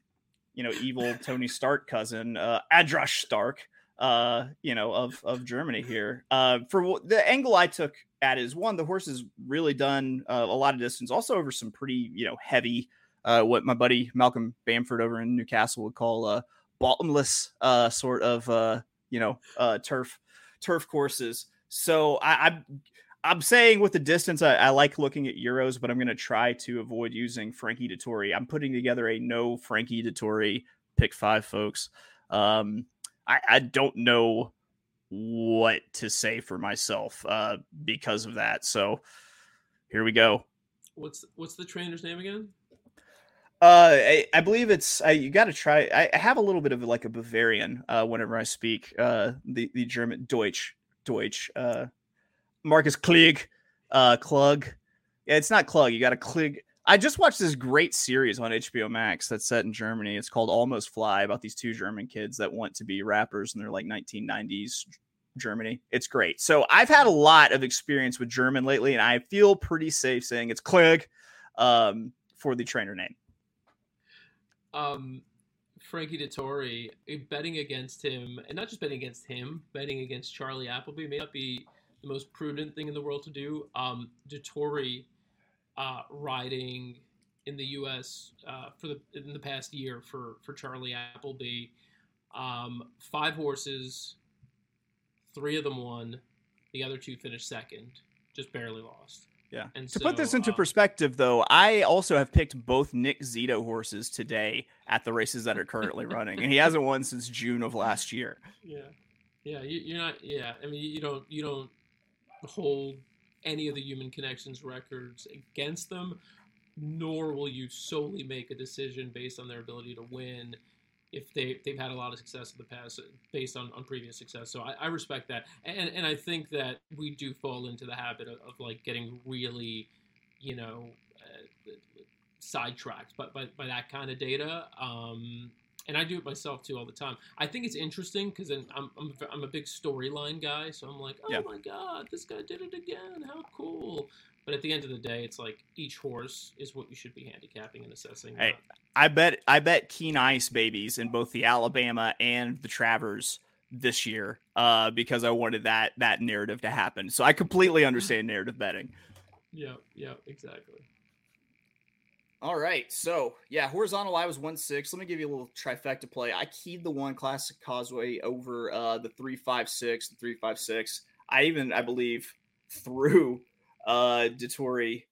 you know, evil Tony Stark cousin, uh, Andrasch Stark uh, you know, of of Germany here. Uh, for the angle I took at is one, the horse has really done uh, a lot of distance, also over some pretty, you know, heavy, uh, what my buddy Malcolm Bamford over in Newcastle would call uh, bottomless uh, sort of, uh, you know, uh, turf turf courses. So I, I I'm saying with the distance, I, I like looking at Euros, but I'm going to try to avoid using Frankie Dettori. I'm putting together a no Frankie Dettori pick five, folks. Um, I, I don't know what to say for myself uh, because of that. So here we go. What's what's the trainer's name again? Uh, I, I believe it's I, you got to try. I, I have a little bit of like a Bavarian uh, whenever I speak uh, the the German Deutsch Deutsch. Uh, Marcus Klieg, uh, Klug. Yeah, it's not Klug. You got to Klieg. I just watched this great series on HBO Max that's set in Germany. It's called Almost Fly about these two German kids that want to be rappers in their like 1990s Germany. It's great. So I've had a lot of experience with German lately, and I feel pretty safe saying it's Klieg um, for the trainer name. Um, Frankie Dettori, eh, betting against him, and not just betting against him, betting against Charlie Appleby may not be the most prudent thing in the world to do. Um, uh, riding in the U.S. Uh, for the in the past year for for Charlie Appleby, um, five horses, three of them won, the other two finished second, just barely lost. Yeah. And to so, put this into uh, perspective, though, I also have picked both Nick Zito horses today at the races that are currently running, and he hasn't won since June of last year. Yeah, yeah, you, you're not. Yeah, I mean, you don't you don't hold any of the human connections records against them, nor will you solely make a decision based on their ability to win if they they've had a lot of success in the past based on, on previous success. So I, I respect that, and and I think that we do fall into the habit of, of like getting really, you know, uh, sidetracked by, by by that kind of data. Um, and I do it myself too all the time. I think it's interesting because I'm, I'm I'm a big storyline guy, so I'm like, oh Yeah. my god, this guy did it again! How cool! But at the end of the day, it's like each horse is what you should be handicapping and assessing. Hey, I bet I bet Keen Ice babies in both the Alabama and the Travers this year, uh, because I wanted that that narrative to happen. So I completely understand narrative betting. yeah, yeah, exactly. All right. So yeah, horizontal I was one six. Let me give you a little trifecta play. I keyed the one classic causeway over uh the three five six, the three five six. I even I believe threw uh Dettori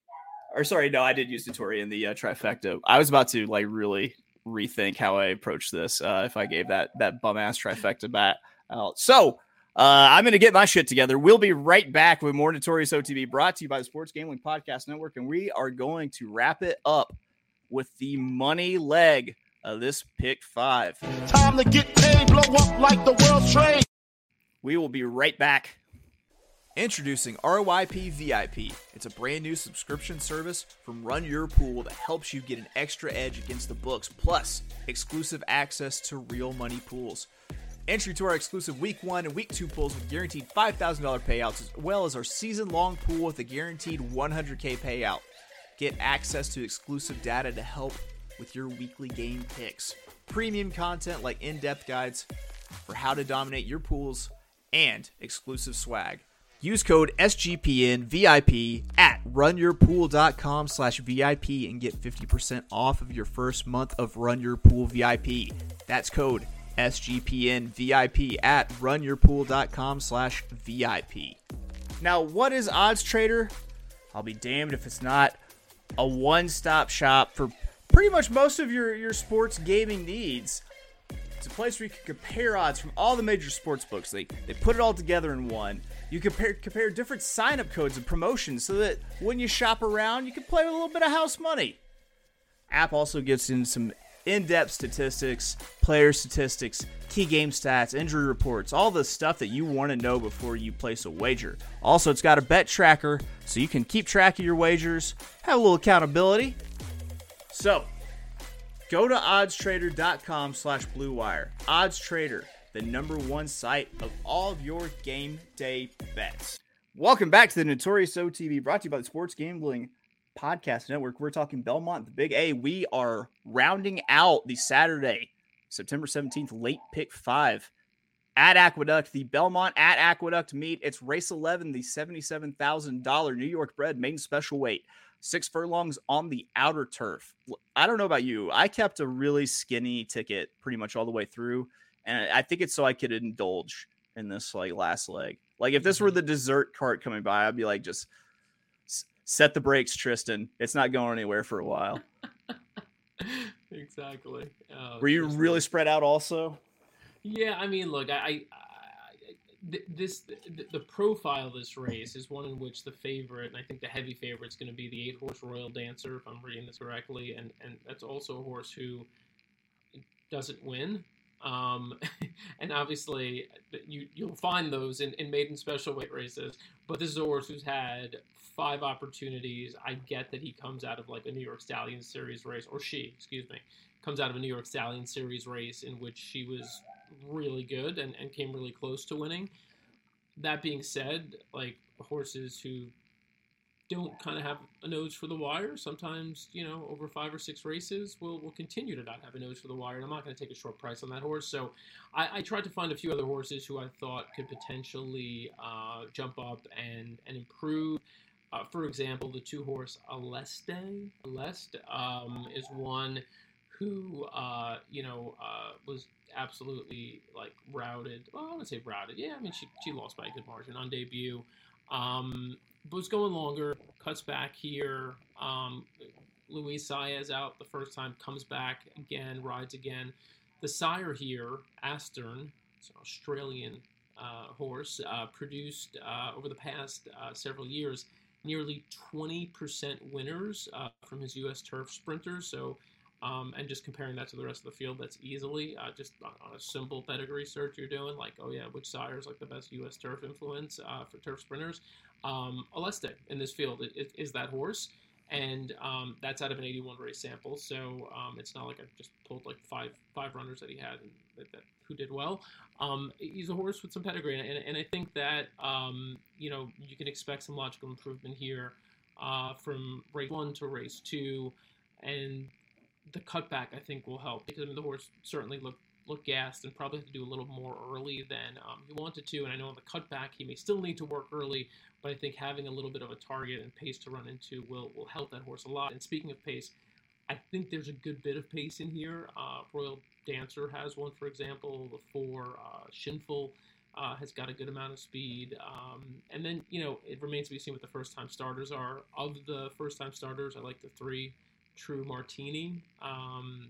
or sorry, no, I did use Dettori in the uh, trifecta. I was about to like really rethink how I approach this uh if I gave that that bum ass trifecta bat out. So uh, I'm going to get my shit together. We'll be right back with more Notorious OTB brought to you by the Sports Gambling Podcast Network. And we are going to wrap it up with the money leg of this pick five. Time to get paid, blow up like the world's trade. We will be right back. Introducing RYP VIP. It's a brand new subscription service from Run Your Pool that helps you get an extra edge against the books, plus exclusive access to real money pools. Entry to our exclusive week one and week two pools with guaranteed $5,000 payouts, as well as our season long pool with a guaranteed 100K payout. Get access to exclusive data to help with your weekly game picks, premium content like in depth guides for how to dominate your pools, and exclusive swag. Use code SGPNVIP at runyourpool.com slash VIP and get 50% off of your first month of Run Your Pool VIP. That's code SGPNVIP at runyourpool.com slash VIP. Now, what is Odds Trader? I'll be damned if it's not a one-stop shop for pretty much most of your, your sports gaming needs. It's a place where you can compare odds from all the major sports books. They they put it all together in one. You compare compare different sign-up codes and promotions so that when you shop around, you can play with a little bit of house money. App also gets in some in-depth statistics, player statistics, key game stats, injury reports, all the stuff that you want to know before you place a wager. Also, it's got a bet tracker so you can keep track of your wagers, have a little accountability. So, Go to oddstrader.com slash blue wire. Odds Trader, the number one site of all of your game day bets. Welcome back to the Notorious OTB, brought to you by the Sports Gambling Podcast Network. We're talking Belmont, the Big A. We are rounding out the Saturday, September 17th, late pick five at Aqueduct, the Belmont at Aqueduct meet. It's race 11, the $77,000 New York bred maiden special weight six furlongs on the outer turf. I don't know about you. I kept a really skinny ticket pretty much all the way through, and I think it's so I could indulge in this like last leg. Like if this were Mhm. the dessert cart coming by, I'd be like, just set the brakes, Tristan. It's not going anywhere for a while. exactly. Oh, Were you Tristan. really spread out also? Yeah, I mean, look, I, I, I this the, the profile of this race is one in which the favorite, and I think the heavy favorite, is going to be the eight horse Royal Dancer, if I'm reading this correctly, and and that's also a horse who doesn't win. Um, and obviously, you you'll find those in, in maiden special weight races. But this is a horse who's had five opportunities. I get that he comes out of like a New York Stallion Series race, or she, excuse me, comes out of a New York Stallion Series race in which she was really good and, and came really close to winning. That being said, like horses who don't kind of have a nose for the wire, sometimes, you know, over five or six races we'll, we'll continue to not have a nose for the wire. And I'm not going to take a short price on that horse. So I, I tried to find a few other horses who I thought could potentially uh, jump up and, and improve. Uh, for example, the two horse Aleste, Aleste um, is one who, uh, you know, uh, was absolutely like routed. Well, I wouldn't say routed. Yeah, I mean, she, she lost by a good margin on debut. Um, was going longer, cuts back here. Um, Luis Saez out the first time, comes back again, rides again. The sire here, Astern, it's an Australian uh, horse, uh, produced uh, over the past uh, several years nearly 20% winners uh, from his U.S. turf sprinters. So, um, and just comparing that to the rest of the field, that's easily uh, just on, a simple pedigree search you're doing, like, oh yeah, which sire is like the best U.S. turf influence uh, for turf sprinters? Um, Aleste in this field is, is that horse, and um, that's out of an 81 race sample. So um, it's not like I just pulled like five five runners that he had and that, that who did well. Um, he's a horse with some pedigree, and, and I think that um, you know you can expect some logical improvement here uh, from race one to race two, and the cutback I think will help because I mean the horse certainly looked looked gassed and probably had to do a little more early than um, he wanted to. And I know on the cutback he may still need to work early, but I think having a little bit of a target and pace to run into will will help that horse a lot. And speaking of pace, I think there's a good bit of pace in here. Uh, Royal Dancer has one, for example. The four uh, Shinful uh, has got a good amount of speed. Um, and then you know it remains to be seen what the first time starters are. Of the first time starters, I like the three. True Martini. Um,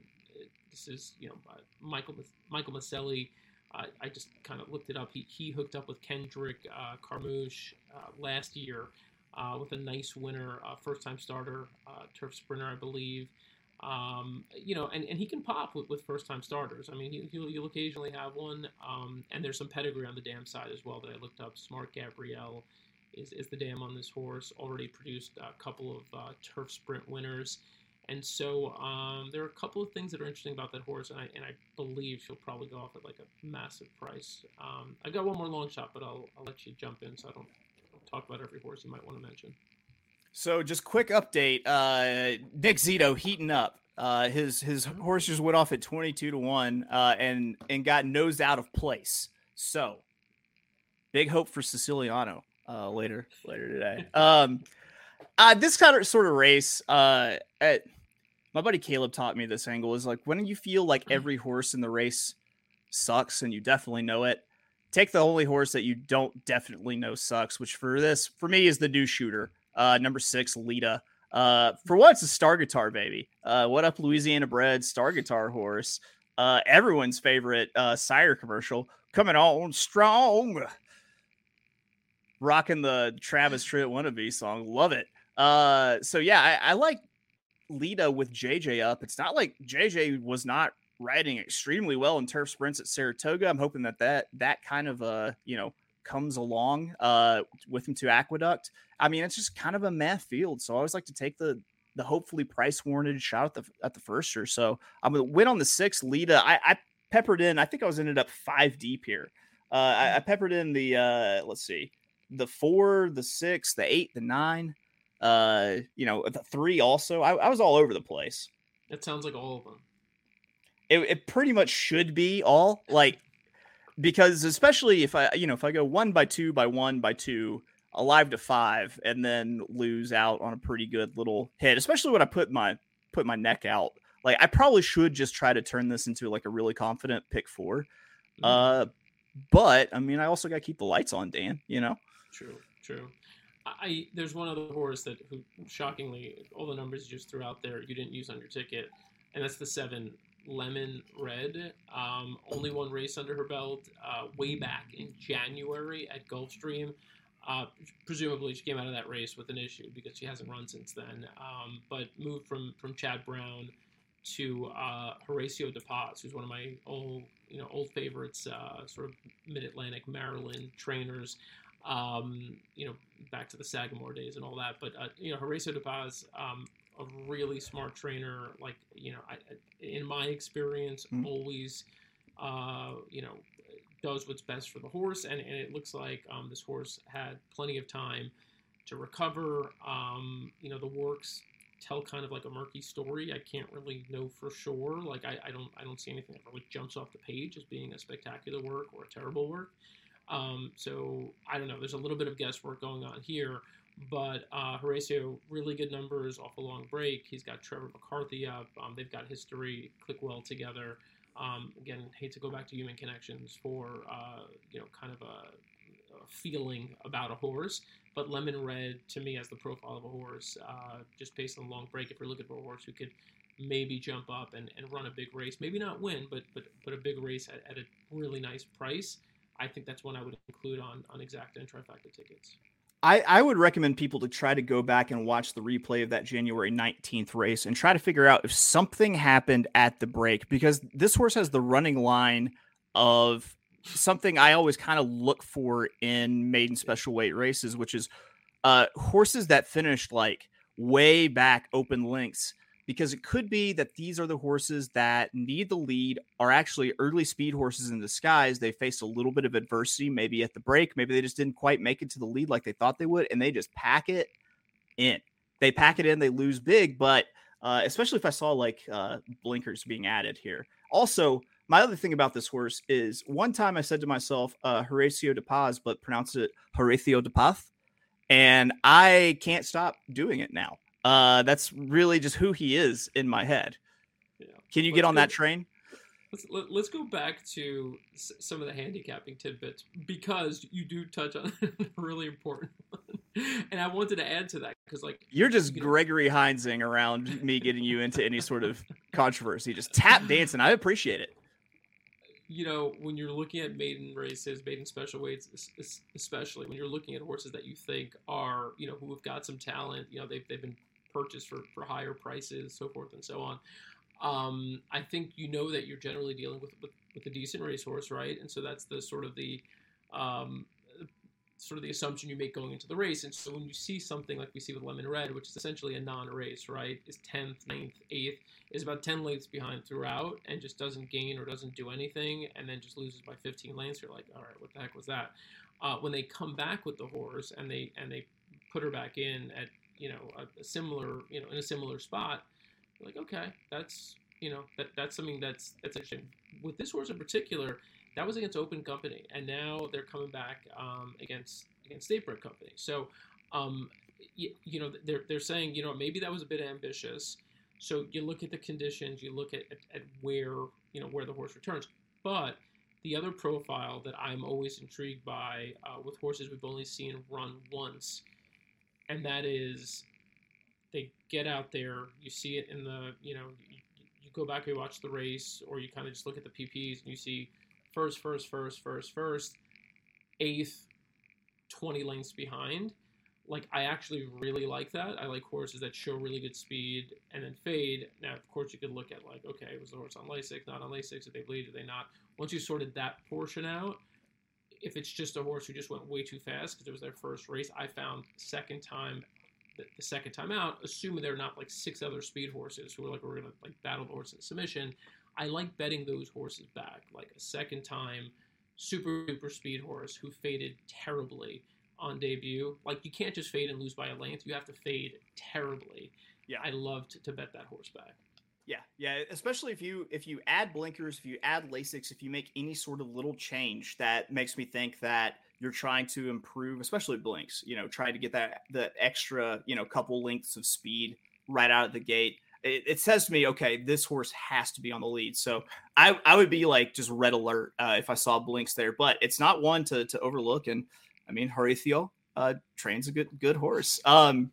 this is you know uh, Michael Michael Maselli. Uh, I just kind of looked it up. He, he hooked up with Kendrick uh, Carmouche uh, last year uh, with a nice winner, uh, first time starter, uh, turf sprinter, I believe. Um, you know, and, and he can pop with, with first time starters. I mean, he, he'll, you'll occasionally have one. Um, and there's some pedigree on the dam side as well that I looked up. Smart Gabrielle is, is the dam on this horse, already produced a couple of turf sprint winners. And so um, there are a couple of things that are interesting about that horse, and I, and I believe she'll probably go off at like a massive price. Um, I've got one more long shot, but I'll, I'll let you jump in so I don't, talk about every horse you might want to mention. So just quick update. Uh, Nick Zito heating up. Uh, his his horse just went off at twenty two to one, uh, and and got nosed out of place. So big hope for Siciliano uh, later later today. Um, uh, this kind of sort of race. Uh, at, my buddy Caleb taught me this angle is like when you feel like every horse in the race sucks, and you definitely know it. Take the only horse that you don't definitely know sucks, which for this for me is the new shooter uh, number six, Lita. Uh, for what it's a star guitar baby. Uh, what up, Louisiana bred star guitar horse? Uh, everyone's favorite uh, sire commercial coming on strong. Rocking the Travis Tritt wannabe song, love it. Uh, so yeah, I, I like Lita with JJ up. It's not like JJ was not riding extremely well in turf sprints at Saratoga. I'm hoping that that that kind of uh you know comes along uh with him to Aqueduct. I mean, it's just kind of a math field. So I always like to take the the hopefully price warranted shot at the at the first year. So I'm gonna win on the six Lita. I, I peppered in. I think I was ended up five deep here. Uh, I, I peppered in the uh, let's see, the four, the six, the eight, the nine. Uh, you know, three also. I, I was all over the place. That sounds like all of them. It, it pretty much should be all like because especially if I you know if I go one by two by one by two alive to five and then lose out on a pretty good little hit, especially when I put my put my neck out. Like I probably should just try to turn this into like a really confident pick 4 Mm-hmm. Uh but I mean, I also got to keep the lights on, Dan. You know. True. True. I there's one other horse that who shockingly all the numbers you just threw out there you didn't use on your ticket, and that's the seven Lemon Red. Um, only one race under her belt, uh, way back in January at Gulfstream. Uh, presumably, she came out of that race with an issue because she hasn't run since then. Um, but moved from from Chad Brown to uh, Horacio De Paz, who's one of my old you know old favorites, uh, sort of Mid Atlantic Maryland trainers. Um, you know, back to the Sagamore days and all that. But uh, you know, Horacio De Paz, um, a really smart trainer. Like you know, I, in my experience, mm-hmm. always uh, you know does what's best for the horse, and, and it looks like um, this horse had plenty of time to recover. Um, you know, the works tell kind of like a murky story. I can't really know for sure. Like I, I don't I don't see anything that really jumps off the page as being a spectacular work or a terrible work. Um, so I don't know. There's a little bit of guesswork going on here. But uh, Horacio, really good numbers off a long break. He's got Trevor McCarthy up. Um, they've got history, click well together. Um, again, hate to go back to human connections for uh, you know kind of a, a, feeling about a horse, but Lemon Red to me as the profile of a horse, uh, just based on the long break. If you're looking for a horse who could maybe jump up and, and run a big race, maybe not win, but but but a big race at, at a really nice price, I think that's one I would include on on exacta and trifecta tickets. I, I would recommend people to try to go back and watch the replay of that January 19th race and try to figure out if something happened at the break because this horse has the running line of something I always kind of look for in maiden special weight races, which is uh, horses that finished like way back open links because it could be that these are the horses that need the lead are actually early speed horses in disguise. They faced a little bit of adversity maybe at the break. Maybe they just didn't quite make it to the lead like they thought they would and they just pack it in. They pack it in they lose big but uh, especially if i saw like uh, blinkers being added here. Also my other thing about this horse is one time i said to myself uh, horacio de paz but pronounce it horacio de paz and i can't stop doing it now uh, that's really just who he is in my head. Yeah. Can you let's get on go, that train? Let's let, us let us go back to s- some of the handicapping tidbits because you do touch on a really important one, and I wanted to add to that because like you're just you Gregory know, Hinesing around me getting you into any sort of controversy, just tap dancing. I appreciate it you know, when you're looking at maiden races, maiden special weights, especially when you're looking at horses that you think are, you know, who have got some talent, you know, they've, they've been purchased for, for higher prices, so forth and so on. Um, I think you know that you're generally dealing with, with, with a decent racehorse, right? And so that's the sort of the um, sort of the assumption you make going into the race. And so when you see something like we see with Lemon Red, which is essentially a non-race, right, is 10th, 9th, 8th, is about 10 lengths behind throughout and just doesn't gain or doesn't do anything and then just loses by 15 lengths, you're like, all right, what the heck was that? Uh, when they come back with the horse and they and they put her back in at you know a, a similar you know in a similar spot, you're like, okay, that's you know that that's something that's that's interesting. With this horse in particular, that was against Open Company, and now they're coming back um, against against State Bred Company. So, um, you, you, know, they're they're saying, you know, maybe that was a bit ambitious. So you look at the conditions, you look at, at, at where you know where the horse returns. But the other profile that I'm always intrigued by uh, with horses we've only seen run once, and that is they get out there. You see it in the you know you, you go back and watch the race, or you kind of just look at the PPs and you see first, first, first, first, first, eighth, 20 lengths behind. Like, I actually really like that. I like horses that show really good speed and then fade. Now, of course, you could look at, like, okay, was the horse on Lasix, not on Lasix? Did they bleed? Did they not? Once you sorted that portion out, if it's just a horse who just went way too fast because it was their first race, I found second time the, the, second time out, assuming they're not like six other speed horses who are like we're gonna like battle the horse in submission, I like betting those horses back, like a second time super super speed horse who faded terribly on debut. Like you can't just fade and lose by a length; you have to fade terribly. Yeah, I love to, to bet that horse back. Yeah, yeah, especially if you if you add blinkers, if you add Lasix, if you make any sort of little change that makes me think that you're trying to improve, especially blinks, you know, try to get that the extra, you know, couple lengths of speed right out of the gate. it, it, says to me, okay, this horse has to be on the lead. So I, I would be like just red alert uh, if I saw blinks there, but it's not one to, to overlook. And I mean, Horacio uh, trains a good, good horse. Um,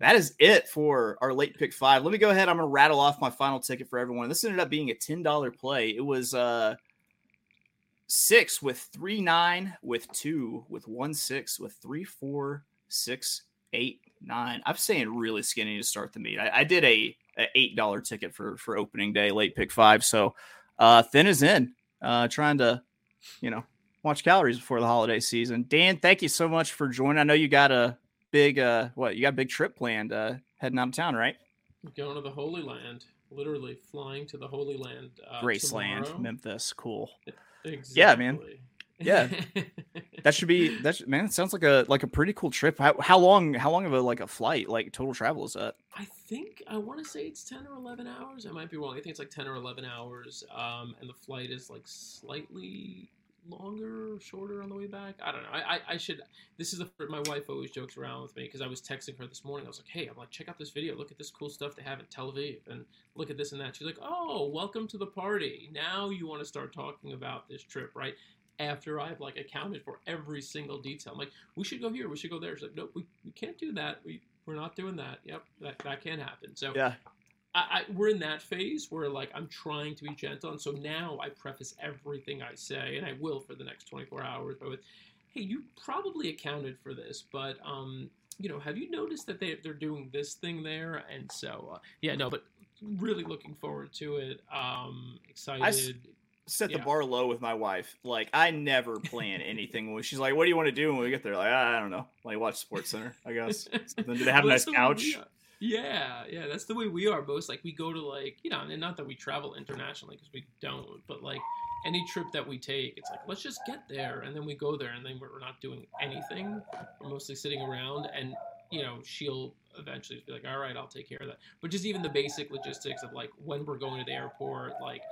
that is it for our late pick five. Let me go ahead. I'm to rattle off my final ticket for everyone. This ended up being a $10 play. It was uh, six with three, nine with two, with one, six, with three, four, six, eight, nine. I'm saying really skinny to start the meet. I, I did a, a, eight dollar ticket for for opening day, late pick five. So uh, thin is in. Uh, trying to, you know, watch calories before the holiday season. Dan, thank you so much for joining. I know you got a big uh what you got a big trip planned uh heading out of town, right? Going to the Holy Land, literally flying to the Holy Land. Uh, Graceland, tomorrow. Memphis, cool. Exactly. Yeah, man. Yeah, that should be that. Man, it sounds like a like a pretty cool trip. How, how long? How long of a like a flight? Like total travel is that? I think I want to say it's ten or eleven hours. I might be wrong. I think it's like ten or eleven hours. Um, and the flight is like slightly longer or shorter on the way back. I don't know. I, I, I should. This is the my wife always jokes around with me because I was texting her this morning. I was like, hey, I'm like, check out this video. Look at this cool stuff they have in Tel Aviv, and look at this and that. She's like, oh, welcome to the party. Now you want to start talking about this trip, right? After I've like accounted for every single detail, I'm like, we should go here, we should go there. She's like, nope, we, we can't do that. We we're not doing that. Yep, that that can't happen. So yeah, I, I, we're in that phase where like I'm trying to be gentle, and so now I preface everything I say, and I will for the next 24 hours, but with, "Hey, you probably accounted for this, but um, you know, have you noticed that they they're doing this thing there?" And so, uh, yeah, no, but really looking forward to it. Um, excited. I s- set the yeah. bar low with my wife. Like I never plan anything. When she's like, "What do you want to do when we get there?" Like I, don't know. Like watch Sports Center, I guess. Then do they have well, a nice couch? Yeah, yeah, that's the way we are most. Like we go to like you know, and not that we travel internationally because we don't, but like any trip that we take, it's like let's just get there, and then we go there, and then we're not doing anything. We're mostly sitting around, and you know, she'll eventually be like, all right, I'll take care of that. But just even the basic logistics of like when we're going to the airport, like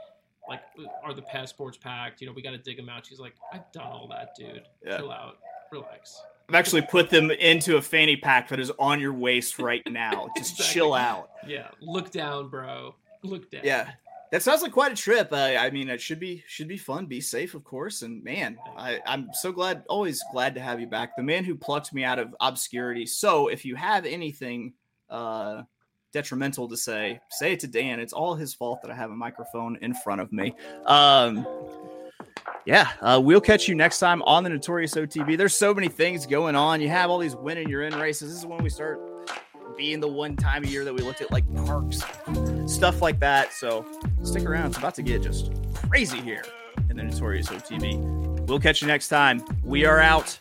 like are the passports packed? You know, we got to dig them out. She's like, I've done all that, dude. Yeah. Chill out, relax. I've actually put them into a fanny pack that is on your waist right now. Just exactly. chill out. Yeah, look down, bro. Look down. Yeah, that sounds like quite a trip. Uh, I mean, it should be should be fun. Be safe, of course. And man, I, I'm so glad, always glad to have you back. The man who plucked me out of obscurity. So, if you have anything uh, detrimental to say, say it to Dan. It's all his fault that I have a microphone in front of me. Um, yeah, uh, we'll catch you next time on the Notorious OTB. There's so many things going on. You have all these win and you're in races. This is when we start being the one time a year that we looked at like parks, stuff like that. So stick around. It's about to get just crazy here in the Notorious OTB. We'll catch you next time. We are out.